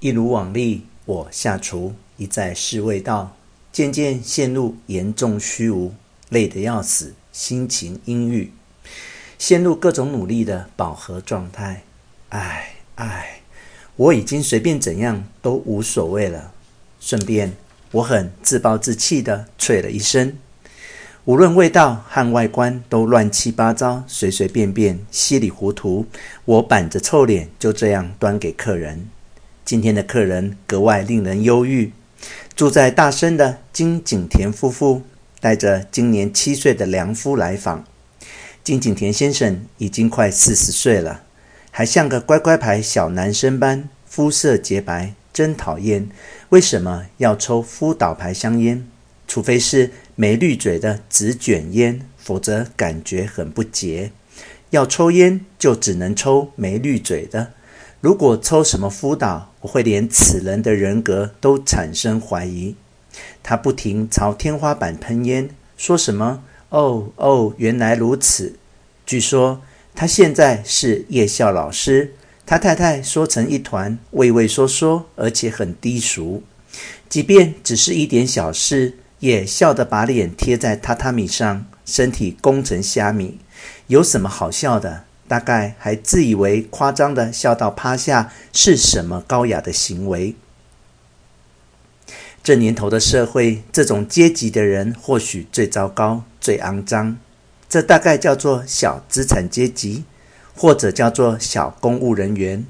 一如往例，我下厨一再试味道，渐渐陷入严重虚无，累得要死，心情阴郁，陷入各种努力的饱和状态。唉唉，我已经随便怎样都无所谓了。顺便，我很自暴自弃地啐了一声。无论味道和外观都乱七八糟，随随便便，稀里糊涂。我板着臭脸就这样端给客人。今天的客人格外令人忧郁。住在大山的金井田夫妇带着今年七岁的良夫来访。金井田先生已经快四十岁了，还像个乖乖牌小男生般，肤色洁白，真讨厌。为什么要抽夫岛牌香烟？除非是没滤嘴的纸卷烟，否则感觉很不洁。要抽烟就只能抽没滤嘴的。如果抽什么夫岛，会连此人的人格都产生怀疑。他不停朝天花板喷烟，说什么“哦哦，原来如此”。据说他现在是夜校老师，他太太说成一团，畏畏缩缩，而且很低俗。即便只是一点小事。也笑得把脸贴在榻榻米上，身体弓成虾米。有什么好笑的？大概还自以为夸张地笑到趴下是什么高雅的行为？这年头的社会，这种阶级的人或许最糟糕、最肮脏。这大概叫做小资产阶级，或者叫做小公务人员。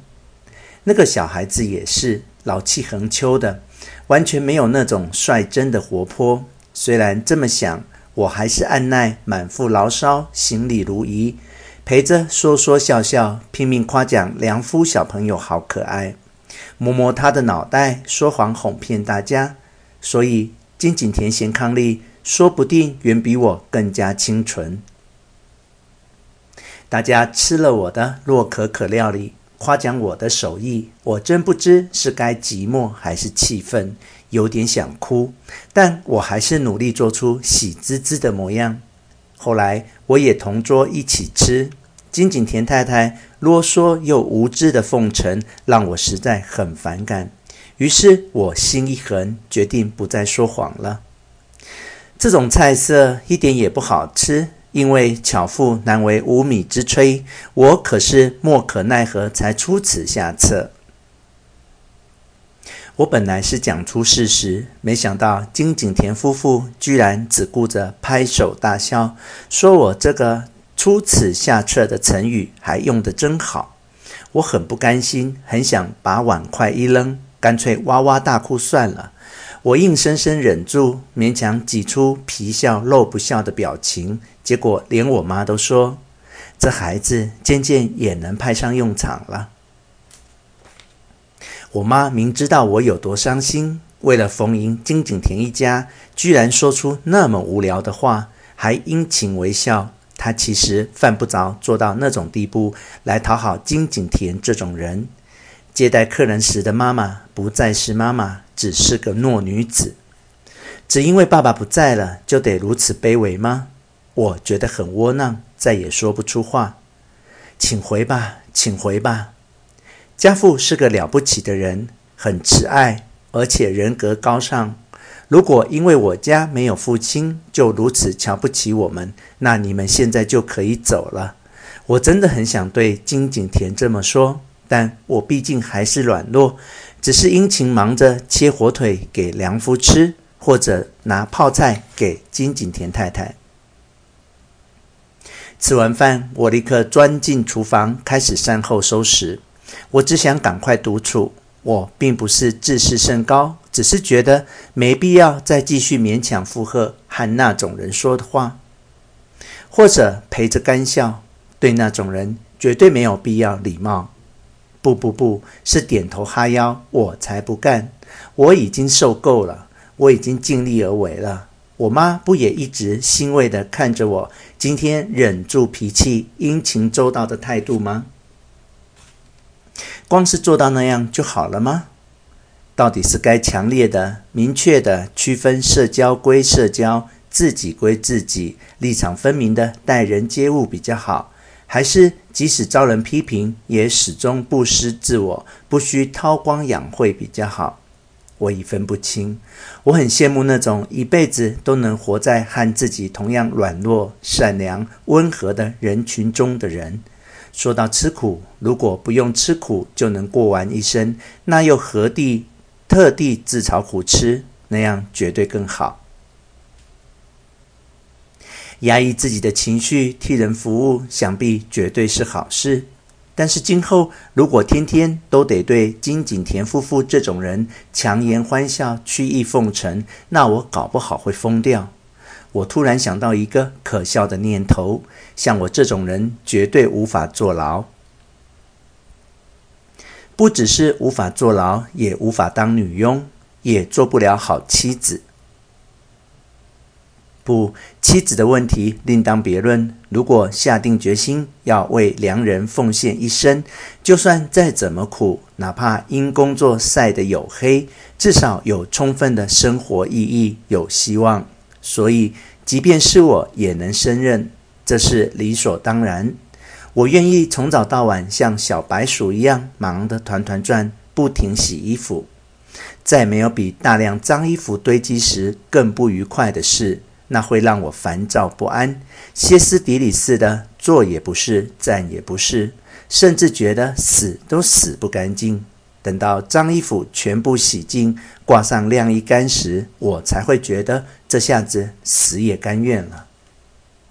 那个小孩子也是老气横秋的。完全没有那种率真的活泼。虽然这么想，我还是按捺满腹牢骚，行礼如仪，陪着说说笑笑，拼命夸奖良夫小朋友好可爱，摸摸他的脑袋，说谎哄骗大家。所以金井田贤康利说不定远比我更加清纯。大家吃了我的洛可可料理。夸奖我的手艺，我真不知是该寂寞还是气愤，有点想哭，但我还是努力做出喜滋滋的模样。后来我也同桌一起吃，金井田太太啰嗦又无知的奉承，让我实在很反感。于是我心一横，决定不再说谎了。这种菜色一点也不好吃。因为巧妇难为无米之炊，我可是莫可奈何才出此下策。我本来是讲出事实，没想到金井田夫妇居然只顾着拍手大笑，说我这个出此下策的成语还用得真好。我很不甘心，很想把碗筷一扔，干脆哇哇大哭算了。我硬生生忍住，勉强挤出皮笑肉不笑的表情，结果连我妈都说：“这孩子渐渐也能派上用场了。”我妈明知道我有多伤心，为了逢迎金井田一家，居然说出那么无聊的话，还殷勤微笑。她其实犯不着做到那种地步来讨好金井田这种人。接待客人时的妈妈不再是妈妈。只是个弱女子，只因为爸爸不在了，就得如此卑微吗？我觉得很窝囊，再也说不出话。请回吧，请回吧。家父是个了不起的人，很慈爱，而且人格高尚。如果因为我家没有父亲，就如此瞧不起我们，那你们现在就可以走了。我真的很想对金井田这么说，但我毕竟还是软弱。只是殷勤忙着切火腿给良夫吃，或者拿泡菜给金井田太太。吃完饭，我立刻钻进厨房开始善后收拾。我只想赶快独处。我并不是自视甚高，只是觉得没必要再继续勉强附和和那种人说的话，或者陪着干笑。对那种人绝对没有必要礼貌。不不不，是点头哈腰，我才不干！我已经受够了，我已经尽力而为了。我妈不也一直欣慰地看着我今天忍住脾气、殷勤周到的态度吗？光是做到那样就好了吗？到底是该强烈的、明确的区分社交归社交、自己归自己、立场分明的待人接物比较好，还是？即使遭人批评，也始终不失自我，不需韬光养晦比较好。我已分不清。我很羡慕那种一辈子都能活在和自己同样软弱、善良、温和的人群中的人。说到吃苦，如果不用吃苦就能过完一生，那又何必特地自讨苦吃？那样绝对更好。压抑自己的情绪，替人服务，想必绝对是好事。但是今后如果天天都得对金井田夫妇这种人强颜欢笑、曲意奉承，那我搞不好会疯掉。我突然想到一个可笑的念头：像我这种人，绝对无法坐牢。不只是无法坐牢，也无法当女佣，也做不了好妻子。不，妻子的问题另当别论。如果下定决心要为良人奉献一生，就算再怎么苦，哪怕因工作晒得黝黑，至少有充分的生活意义，有希望。所以，即便是我也能胜任，这是理所当然。我愿意从早到晚像小白鼠一样忙得团团转，不停洗衣服。再没有比大量脏衣服堆积时更不愉快的事。那会让我烦躁不安，歇斯底里似的，坐也不是，站也不是，甚至觉得死都死不干净。等到脏衣服全部洗净，挂上晾衣杆时，我才会觉得这下子死也甘愿了。